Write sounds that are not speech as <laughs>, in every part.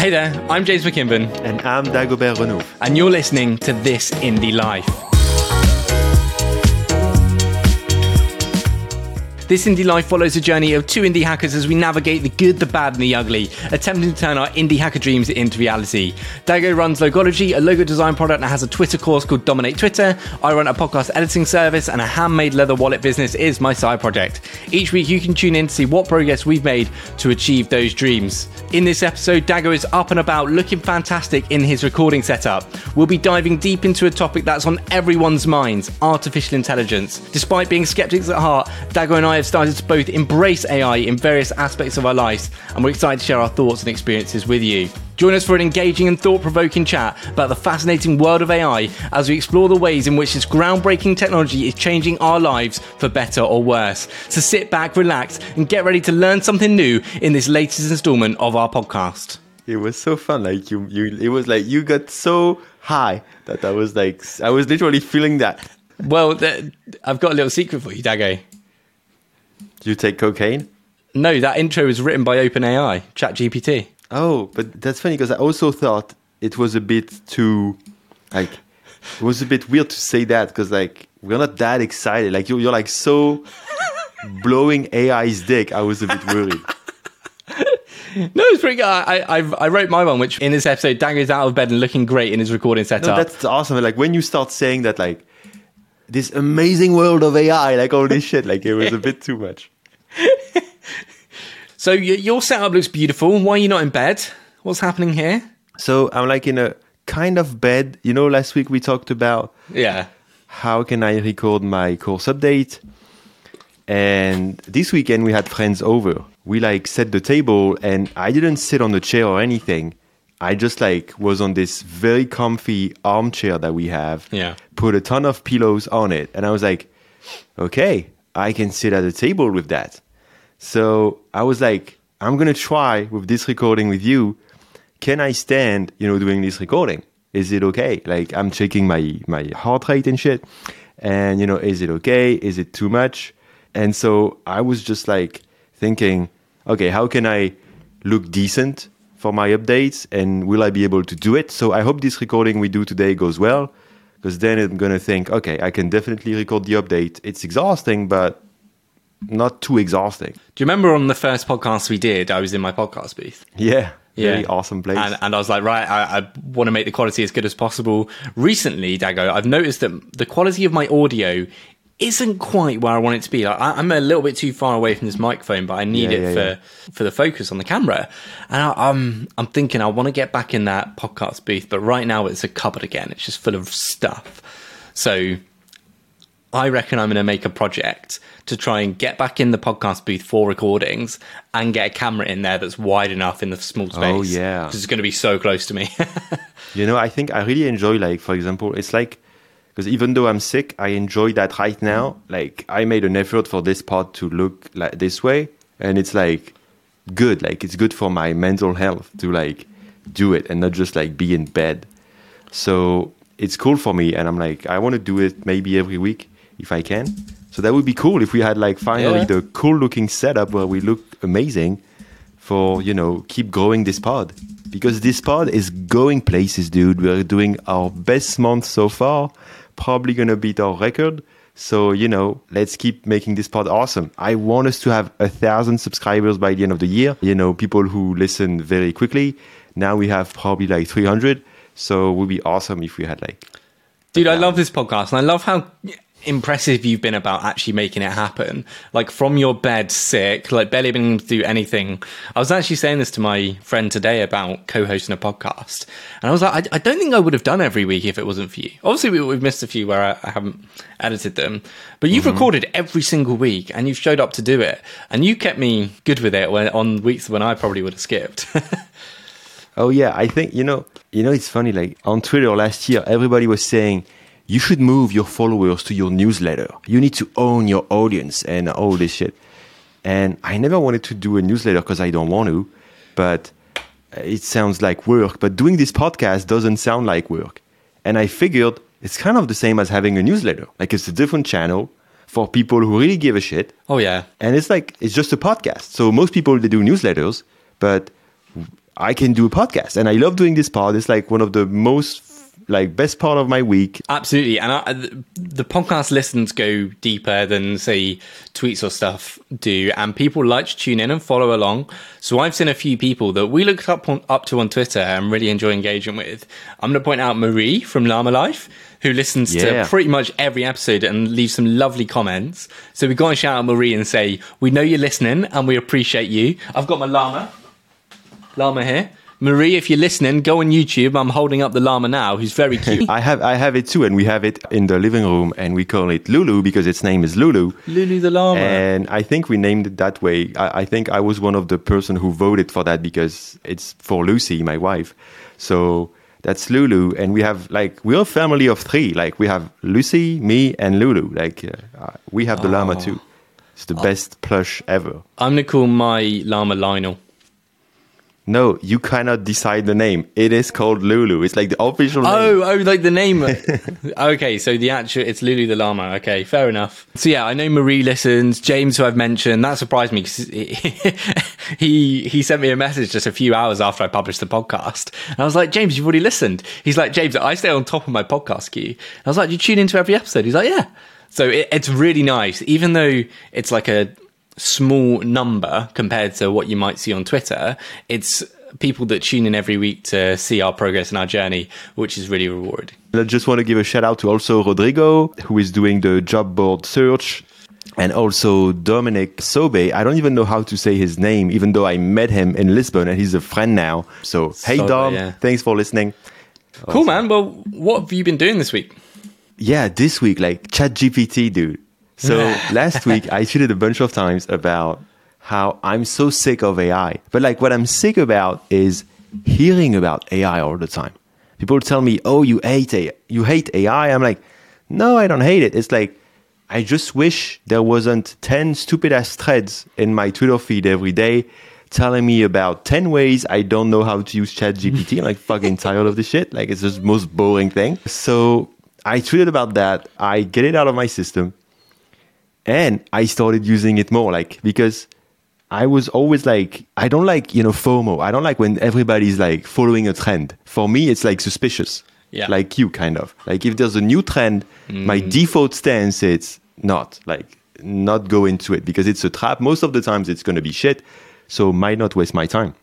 Hey there, I'm James McKinven, And I'm Dagobert Renault. and you're listening to This Indie Life. This indie life follows the journey of two indie hackers as we navigate the good, the bad, and the ugly, attempting to turn our indie hacker dreams into reality. Dago runs Logology, a logo design product, and has a Twitter course called Dominate Twitter. I run a podcast editing service, and a handmade leather wallet business is my side project. Each week, you can tune in to see what progress we've made to achieve those dreams. In this episode, Dago is up and about, looking fantastic in his recording setup. We'll be diving deep into a topic that's on everyone's minds artificial intelligence. Despite being skeptics at heart, Dago and I have started to both embrace AI in various aspects of our lives, and we're excited to share our thoughts and experiences with you. Join us for an engaging and thought provoking chat about the fascinating world of AI as we explore the ways in which this groundbreaking technology is changing our lives for better or worse. So sit back, relax, and get ready to learn something new in this latest installment of our podcast. It was so fun. Like you, you, it was like you got so high that I was like, I was literally feeling that. Well, th- I've got a little secret for you, Dago. Do you take cocaine? No, that intro was written by OpenAI, ChatGPT. Oh, but that's funny because I also thought it was a bit too, like, it was a bit weird to say that because like we're not that excited. Like you're, you're like so blowing AI's dick. I was a bit worried. <laughs> No, it's pretty good. I, I, I wrote my one, which in this episode, Dago's out of bed and looking great in his recording No, setup. that's awesome. Like when you start saying that, like this amazing world of AI, like all this shit, like it was a bit too much. <laughs> so your setup looks beautiful. Why are you not in bed? What's happening here? So I'm like in a kind of bed. You know, last week we talked about Yeah. how can I record my course update, and this weekend we had friends over. We like set the table, and I didn't sit on the chair or anything. I just like was on this very comfy armchair that we have. Yeah. Put a ton of pillows on it, and I was like, okay, I can sit at the table with that. So I was like, I'm gonna try with this recording with you. Can I stand, you know, doing this recording? Is it okay? Like I'm checking my my heart rate and shit. And you know, is it okay? Is it too much? And so I was just like thinking, okay, how can I look decent for my updates and will I be able to do it? So I hope this recording we do today goes well because then I'm going to think, okay, I can definitely record the update. It's exhausting, but not too exhausting. Do you remember on the first podcast we did, I was in my podcast booth? Yeah. Very Yeah. awesome place. And, and I was like, right, I, I want to make the quality as good as possible. Recently, Dago, I've noticed that the quality of my audio isn't quite where I want it to be. Like, I, I'm a little bit too far away from this microphone, but I need Yeah, it yeah, for yeah. for the focus on the camera. And I, I'm I'm thinking I want to get back in that podcast booth, but right now it's a cupboard again. It's just full of stuff. So I reckon I'm going to make a project to try and get back in the podcast booth for recordings and get a camera in there that's wide enough in the small oh, space. Oh, yeah. 'Cause it's going to be so close to me. <laughs> You know, I think I really enjoy, like, for example, it's like, because even though I'm sick, I enjoy that right now. Like, I made an effort for this pod to look like this way, and it's like good. Like, it's good for my mental health to like do it and not just like be in bed. So it's cool for me, and I'm like, I want to do it maybe every week if I can. So that would be cool if we had like finally Yeah. the cool looking setup where we look amazing for you know keep growing this pod because this pod is going places dude we're doing our best month so far probably gonna beat our record. So you know let's keep making this pod awesome. I want us to have a thousand subscribers by the end of the year. You know people who listen very quickly. Now we have probably like 300 so it would be awesome if we had like Dude, I love this podcast and I love how impressive you've been about actually making it happen. Like from your bed sick, like barely being able to do anything. I was actually saying this to my friend today about co-hosting a podcast. And I was like, I, I don't think I would have done every week if it wasn't for you. Obviously we, we've missed a few where I, I haven't edited them, but you've mm-hmm. recorded every single week and you've showed up to do it. And you kept me good with it when, on weeks when I probably would have skipped. <laughs> Oh yeah, I think you know, you know, it's funny. Like on Twitter last year, everybody was saying you should move your followers to your newsletter. You need to own your audience and all this shit. And I never wanted to do a newsletter because I don't want to, but uh, it sounds like work. But doing this podcast doesn't sound like work. And I figured it's kind of the same as having a newsletter. Like it's a different channel for people who really give a shit. oh yeah. And it's like it's just a podcast. So most people they do newsletters, but I can do a podcast, and I love doing this part. It's like one of the most like best part of my week. Absolutely, and I, the podcast listens go deeper than say tweets or stuff do, and people like to tune in and follow along. So I've seen a few people that we looked up on, up to on Twitter and really enjoy engaging with. I'm going to point out Marie from Llama Life. Who listens Yeah. to pretty much every episode and leaves some lovely comments. So we've got to shout out Marie and say, We know you're listening and we appreciate you. I've got my llama. Llama here. Marie, if you're listening, go on YouTube. I'm holding up the llama now, who's very cute. I have I have it too, and we have it in the living room, and we call it Lulu because its name is Lulu. Lulu the llama. And I think we named it that way. I, I think I was one of the person who voted for that because it's for Lucy, my wife. So that's Lulu, and we have like we're a family of three. Like we have Lucy, me, and Lulu. Like uh, we have the llama too. It's the best plush ever. I'm to call my llama Lionel. No, you cannot decide the name. It is called Lulu. It's like the official oh, name. Oh, oh, like the name. <laughs> okay, so the actual it's Lulu the llama. Okay, fair enough. So yeah, I know Marie listens. James, who I've mentioned, that surprised me because <laughs> he he sent me a message just a few hours after I published the podcast, and I was like, James, you've already listened. He's like, James, I stay on top of my podcast queue. I was like, you tune into every episode. He's like, yeah. So it, it's really nice, even though it's like a small number compared to what you might see on Twitter. It's people that tune in every week to see our progress and our journey, which is really rewarding. I just want to give a shout out to also Rodrigo, who is doing the job board search, and also Dominic Sobe. I don't even know how to say his name, even though I met him in Lisbon and he's a friend now. So, hey, Sobe, Dom, yeah. thanks for listening. Cool, man. Well, what have you been doing this week? Yeah, this week, like ChatGPT, dude. So <laughs> last week, I tweeted a bunch of times about how I'm so sick of AI. But like, what I'm sick about is hearing about AI all the time. People tell me, "Oh, you hate AI. You hate AI." I'm like, "No, I don't hate it." It's like I just wish there wasn't ten stupid ass threads in my Twitter feed every day telling me about 10 ways I don't know how to use ChatGPT. I'm like fucking <laughs> tired of this shit. Like it's just the most boring thing. So I tweeted about that. I get it out of my system and I started using it more like because I was always like I don't like, you know, FOMO. I don't like when everybody's like following a trend. For me it's like suspicious. Yeah. Like you kind of. Like if there's a new trend, my mm. default stance is not like not go into it because it's a trap. Most of the times it's going to be shit. So might not waste my time.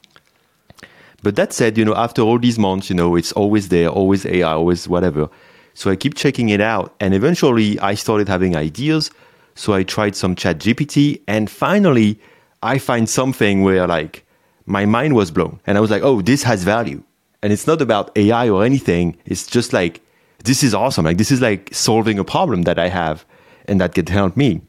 But that said, you know, after all these months, you know, it's always there, always AI, always whatever. So I keep checking it out. And eventually I started having ideas. So I tried some chat GPT and finally I find something where like my mind was blown and I was like, oh, this has value. And it's not about AI or anything. It's just like, this is awesome. Like this is like solving a problem that I have and that can help me.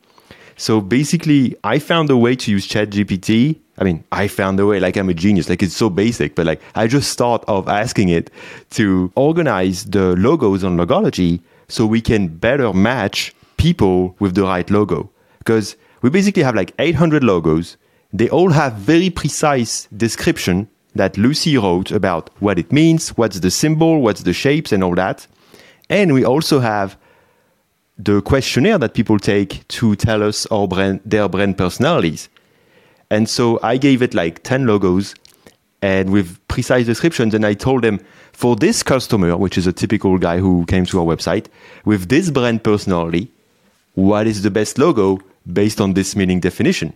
So basically, I found a way to use ChatGPT. I mean, I found a way, like I'm a genius, like it's so basic, but like I just thought of asking it to organize the logos on Logology so we can better match people with the right logo. Because we basically have like 800 logos. They all have very precise description that Lucy wrote about what it means, what's the symbol, what's the shapes, and all that. And we also have the questionnaire that people take to tell us our brand, their brand personalities. And so I gave it like 10 logos and with precise descriptions. And I told them for this customer, which is a typical guy who came to our website, with this brand personality, what is the best logo based on this meaning definition?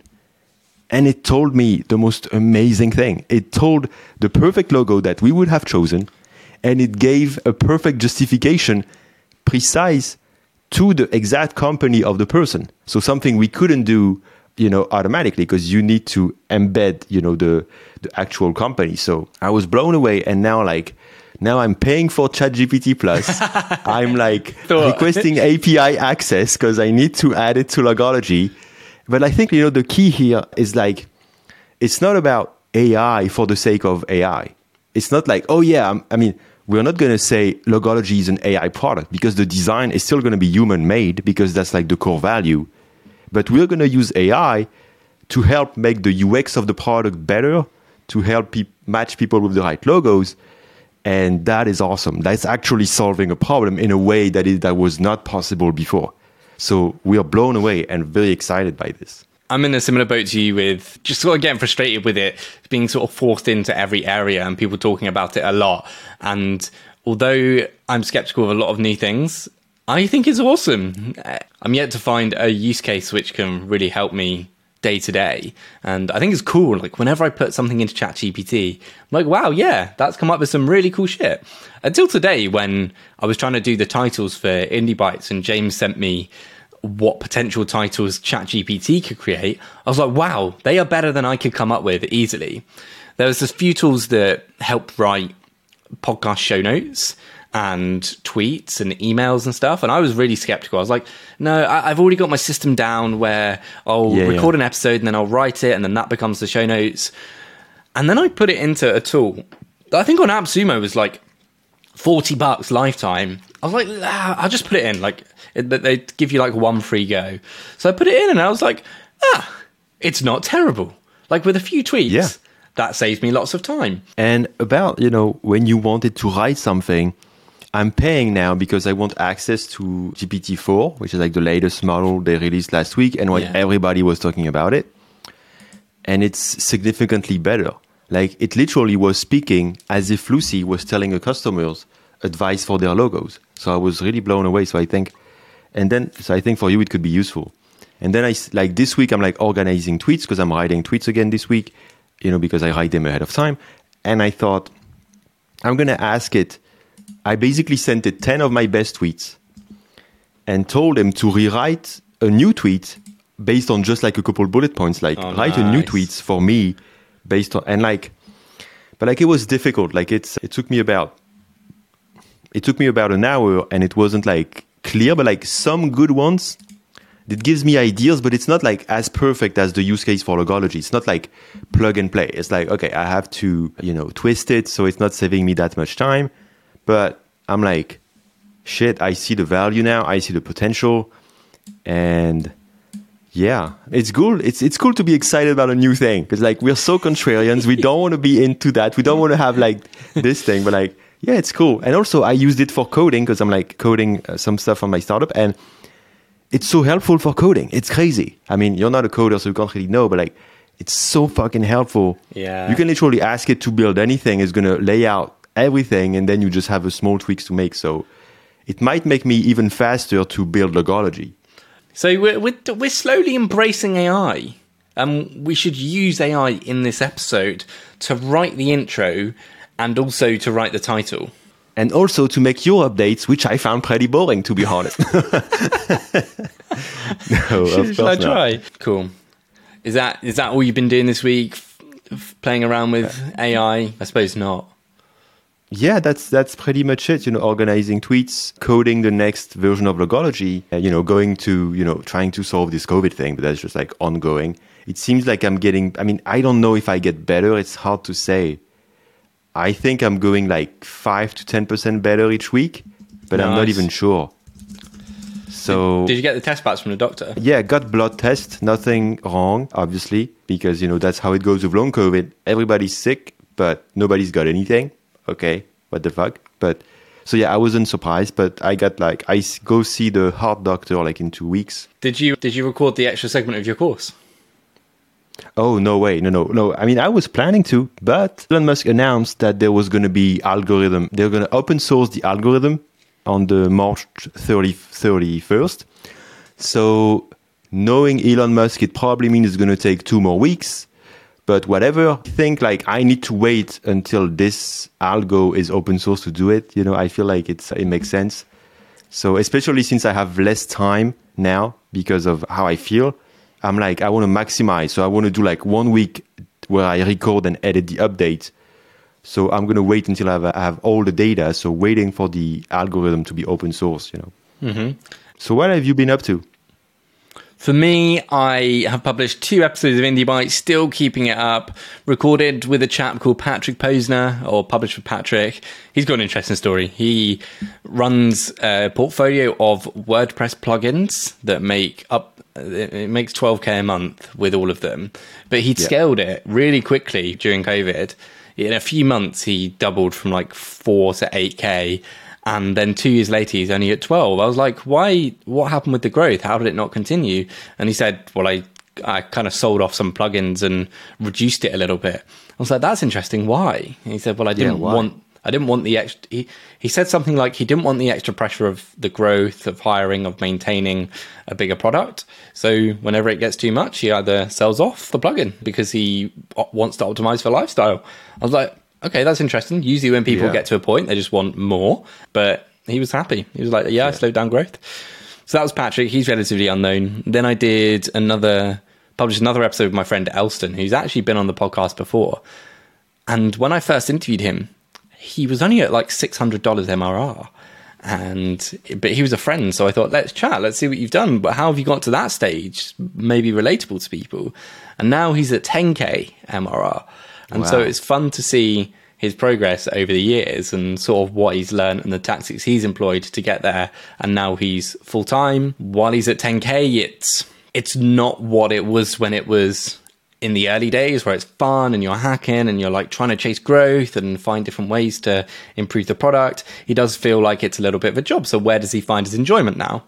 And it told me the most amazing thing. It told the perfect logo that we would have chosen, and it gave a perfect justification, precise to the exact company of the person. So something we couldn't do, you know, automatically because you need to embed, you know, the the actual company. So I was blown away, and now like now I'm paying for ChatGPT Plus. <laughs> I'm like requesting API access because I need to add it to Logology. But I think you know the key here is like it's not about AI for the sake of AI. It's not like oh yeah, I'm, I mean we're not going to say Logology is an AI product because the design is still going to be human made because that's like the core value. But we're going to use AI to help make the UX of the product better, to help pe- match people with the right logos. And that is awesome. That's actually solving a problem in a way that, that was not possible before. So we are blown away and very excited by this. I'm in a similar boat to you with just sort of getting frustrated with it being sort of forced into every area and people talking about it a lot. And although I'm skeptical of a lot of new things, I think it's awesome. I'm yet to find a use case which can really help me day to day. And I think it's cool. Like whenever I put something into ChatGPT, I'm like, wow, yeah, that's come up with some really cool shit. Until today, when I was trying to do the titles for Indie Bites and James sent me what potential titles ChatGPT could create, I was like, wow, they are better than I could come up with easily. There was a few tools that help write podcast show notes and tweets and emails and stuff. And I was really skeptical. I was like, no, I, have already got my system down where I'll yeah, record yeah. an episode and then I'll write it and then that becomes the show notes. And then I put it into a tool I think on AppSumo was like 40 bucks lifetime. I was like, ah, I'll just put it in. Like, it, they give you like one free go. So I put it in and I was like, ah, it's not terrible. Like with a few tweets. Yeah. That saves me lots of time. And about, you know, when you wanted to write something, I'm paying now because I want access to GPT-4, which is like the latest model they released last week, and when yeah. everybody was talking about it, and it's significantly better. Like it literally was speaking as if Lucy was telling her customers advice for their logos. So I was really blown away. So I think, and then so I think for you it could be useful. And then I like this week I'm like organizing tweets because I'm writing tweets again this week, you know, because I write them ahead of time. And I thought I'm gonna ask it I basically sent it 10 of my best tweets and told him to rewrite a new tweet based on just like a couple bullet points, like oh, write nice. a new tweets for me based on, and like, but like it was difficult. Like it's, it took me about, it took me about an hour and it wasn't like clear, but like some good ones, it gives me ideas, but it's not like as perfect as the use case for logology. It's not like plug and play. It's like, okay, I have to, you know, twist it so it's not saving me that much time. But I'm like, shit, I see the value now. I see the potential. And yeah, it's cool. It's it's cool to be excited about a new thing because like we're so contrarians. we don't want to be into that. We don't want to have like this thing. But like, yeah, it's cool. And also, I used it for coding because I'm like coding uh, some stuff on my startup, and it's so helpful for coding. It's crazy. I mean, you're not a coder, so you can't really know, but like, it's so fucking helpful. Yeah, you can literally ask it to build anything. It's gonna lay out everything, and then you just have a small tweaks to make. So it might make me even faster to build logology. So we're, we're, we're slowly embracing AI. Um, we should use AI in this episode to write the intro and also to write the title. And also to make your updates, which I found pretty boring, to be honest. <laughs> no, should, should I try? Cool. Is that is that all you've been doing this week? F- playing around with AI? I suppose not yeah, that's that's pretty much it. You know, organizing tweets, coding the next version of logology. Uh, you know, going to you know trying to solve this COVID thing, but that's just like ongoing. It seems like I'm getting. I mean, I don't know if I get better. It's hard to say. I think I'm going like five to ten percent better each week, but nice. I'm not even sure. So did, did, you get the test backs from the doctor? Yeah, got blood test. Nothing wrong, obviously, because you know that's how it goes with long COVID. Everybody's sick, but nobody's got anything okay, what the fuck? But so yeah, I wasn't surprised, but I got like I go see the heart doctor like in two weeks. Did you did you record the extra segment of your course? Oh no way, no no no. I mean, I was planning to, but Elon Musk announced that there was going to be algorithm. They're going to open source the algorithm on the March 30, 31st. So knowing Elon Musk, it probably means it's going to take two more weeks. But whatever, I think like I need to wait until this algo is open source to do it. You know, I feel like it's it makes sense. So especially since I have less time now because of how I feel, I'm like I want to maximize. So I want to do like one week where I record and edit the update. So I'm gonna wait until I have, I have all the data. So waiting for the algorithm to be open source. You know. Mm-hmm. So what have you been up to? For me, I have published two episodes of Indie Byte, still keeping it up. Recorded with a chap called Patrick Posner, or published with Patrick. He's got an interesting story. He runs a portfolio of WordPress plugins that make up it makes 12k a month with all of them. But he'd yeah. scaled it really quickly during COVID. In a few months, he doubled from like 4 to 8k and then two years later he's only at 12 i was like why what happened with the growth how did it not continue and he said well i I kind of sold off some plugins and reduced it a little bit. I was like, that's interesting. Why? And he said, well, I didn't why? want I didn't want the extra. He, he said something like he didn't want the extra pressure of the growth, of hiring, of maintaining a bigger product. So whenever it gets too much, he either sells off the plugin because he wants to optimize for lifestyle. I was like, okay, that's interesting. Usually when people Yeah. get to a point, they just want more. But he was happy. He was like, yeah, I slowed down growth. So that was Patrick. He's relatively unknown. Then I did another, published another episode with my friend Elston, who's actually been on the podcast before. And when I first interviewed him, he was only at like six hundred dollars MRR, and but he was a friend, so I thought let's chat, let's see what you've done. But how have you got to that stage? Maybe relatable to people. And now he's at ten k MRR, and so it's fun to see his progress over the years and sort of what he's learned and the tactics he's employed to get there. And now he's full time. While he's at ten k, it's it's not what it was when it was in the early days where it's fun and you're hacking and you're like trying to chase growth and find different ways to improve the product, he does feel like it's a little bit of a job. So where does he find his enjoyment now?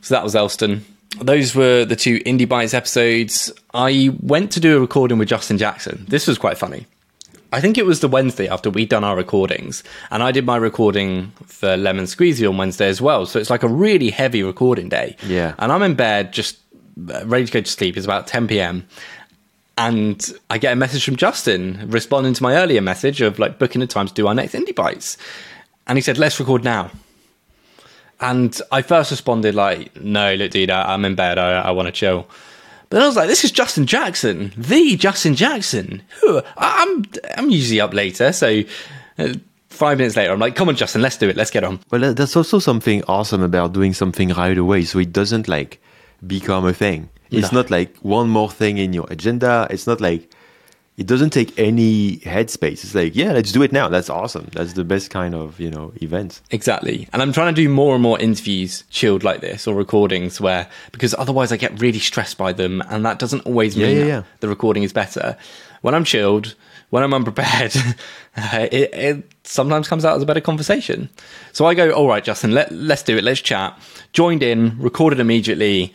So that was Elston. Those were the two Indie Bites episodes. I went to do a recording with Justin Jackson. This was quite funny. I think it was the Wednesday after we'd done our recordings, and I did my recording for Lemon Squeezy on Wednesday as well. So it's like a really heavy recording day. Yeah. And I'm in bed, just uh, ready to go to sleep. It's about 10 p.m. And I get a message from Justin responding to my earlier message of like booking a time to do our next Indie Bites. And he said, let's record now. And I first responded like, no, look, dude, I, I'm in bed. I, I want to chill. But then I was like, this is Justin Jackson, the Justin Jackson. Who I- I'm, I'm usually up later. So uh, five minutes later, I'm like, come on, Justin, let's do it. Let's get on. Well, that- that's also something awesome about doing something right away, so it doesn't like become a thing. It's No. not like one more thing in your agenda. It's not like it doesn't take any headspace. It's like, yeah, let's do it now. That's awesome. That's the best kind of you know event. Exactly. And I'm trying to do more and more interviews chilled like this or recordings where, because otherwise I get really stressed by them and that doesn't always mean yeah, that yeah. the recording is better. When I'm chilled, when I'm unprepared, <laughs> uh, it, it sometimes comes out as a better conversation. So I go, all right, Justin, let, let's do it. Let's chat. Joined in, recorded immediately.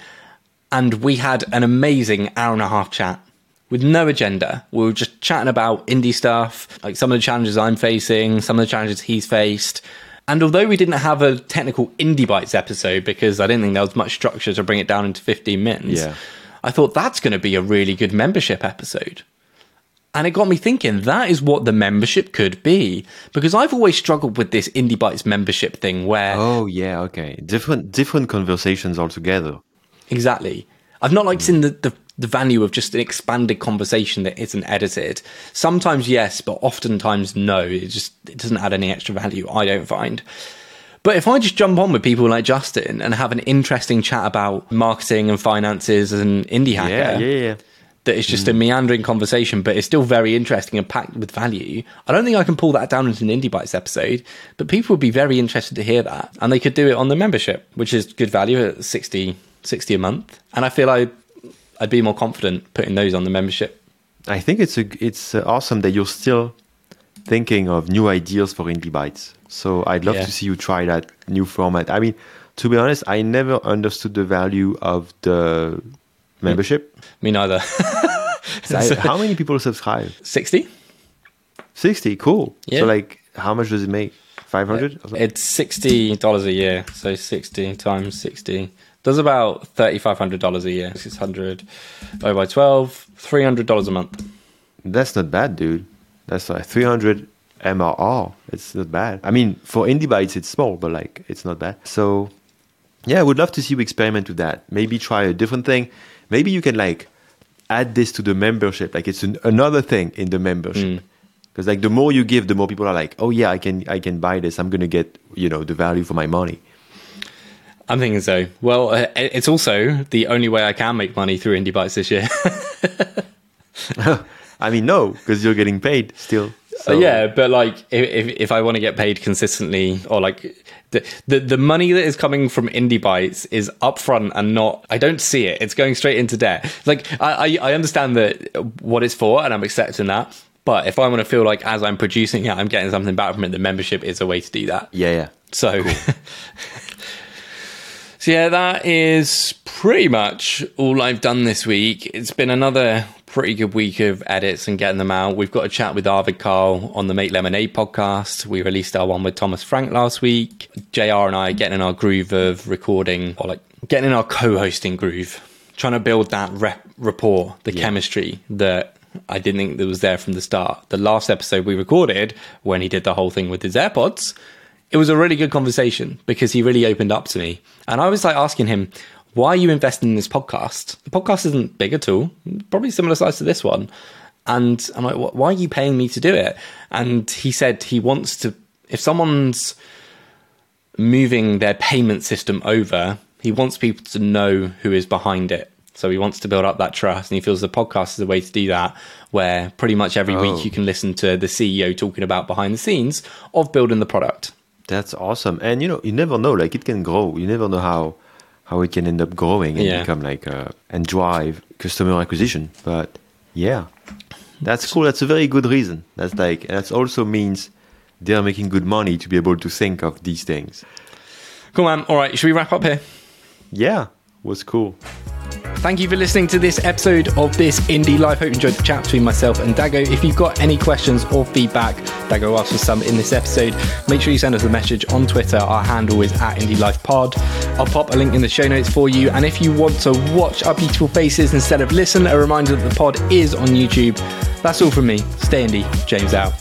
And we had an amazing hour and a half chat with no agenda. We were just chatting about indie stuff, like some of the challenges I'm facing, some of the challenges he's faced. And although we didn't have a technical Indie Bites episode because I didn't think there was much structure to bring it down into 15 minutes, Yeah. I thought that's going to be a really good membership episode. And it got me thinking that is what the membership could be. Because I've always struggled with this Indie Bites membership thing where Oh yeah, okay. Different different conversations altogether. Exactly. I've not like seen the, the, the value of just an expanded conversation that isn't edited. Sometimes yes, but oftentimes no. It just it doesn't add any extra value. I don't find. But if I just jump on with people like Justin and have an interesting chat about marketing and finances and indie hacker, Yeah, yeah, yeah. that it's just a mm. meandering conversation, but it's still very interesting and packed with value. I don't think I can pull that down into an Indie Bites episode, but people would be very interested to hear that. And they could do it on the membership, which is good value at 60, 60 a month. And I feel I, I'd be more confident putting those on the membership. I think it's a, it's uh, awesome that you're still thinking of new ideas for Indie Bites. So I'd love Yeah. to see you try that new format. I mean, to be honest, I never understood the value of the membership. Me neither. <laughs> So I- <laughs> how many people subscribe? 60? 60, cool. Yeah. So like, how much does it make? 500? It's $60 a year. So 60 times 60 does about $3,500 a year. 600 divided by 12, $300 a month. That's not bad, dude. That's like 300 MRR. It's not bad. I mean, for Indie Bites, it's small, but like, it's not bad. So, yeah, I would love to see you experiment with that. Maybe try a different thing. Maybe you can like add this to the membership. Like, it's an, another thing in the membership. Mm. Because like the more you give, the more people are like, oh yeah, I can I can buy this. I'm gonna get you know the value for my money. I'm thinking so. Well, uh, it's also the only way I can make money through Indie Bites this year. <laughs> I mean, no, because you're getting paid still. So yeah, but like if if, I want to get paid consistently, or like the, the the money that is coming from Indie Bites is upfront and not. I don't see it. It's going straight into debt. Like I I, I understand that what it's for, and I'm accepting that. But if I want to feel like as I'm producing it, I'm getting something back from it, the membership is a way to do that. Yeah, yeah. So, <laughs> So yeah, that is pretty much all I've done this week. It's been another pretty good week of edits and getting them out. We've got a chat with Arvid Kahl on the Make Lemonade podcast. We released our one with Thomas Frank last week. JR and I getting in our groove of recording or like getting in our co-hosting groove, trying to build that rep- rapport, the Yeah. chemistry that I didn't think that was there from the start. The last episode we recorded when he did the whole thing with his AirPods, it was a really good conversation because he really opened up to me. And I was like asking him, why are you investing in this podcast? The podcast isn't big at all, probably similar size to this one. And I'm like, why are you paying me to do it? And he said he wants to, if someone's moving their payment system over, he wants people to know who is behind it. So he wants to build up that trust, and he feels the podcast is a way to do that. Where pretty much every Oh. week you can listen to the CEO talking about behind the scenes of building the product. That's awesome. And you know, you never know. Like it can grow. You never know how how it can end up growing and Yeah. become like uh, and drive customer acquisition. But yeah, that's cool. That's a very good reason. That's like that also means they're making good money to be able to think of these things. Cool, man. All right, should we wrap up here? Yeah, was cool. Thank you for listening to this episode of This Indie Life. Hope you enjoyed the chat between myself and Dago. If you've got any questions or feedback, Dago asked for some in this episode. Make sure you send us a message on Twitter. Our handle is at Indie Life Pod. I'll pop a link in the show notes for you. And if you want to watch our beautiful faces instead of listen, a reminder that the pod is on YouTube. That's all from me. Stay indie. James out.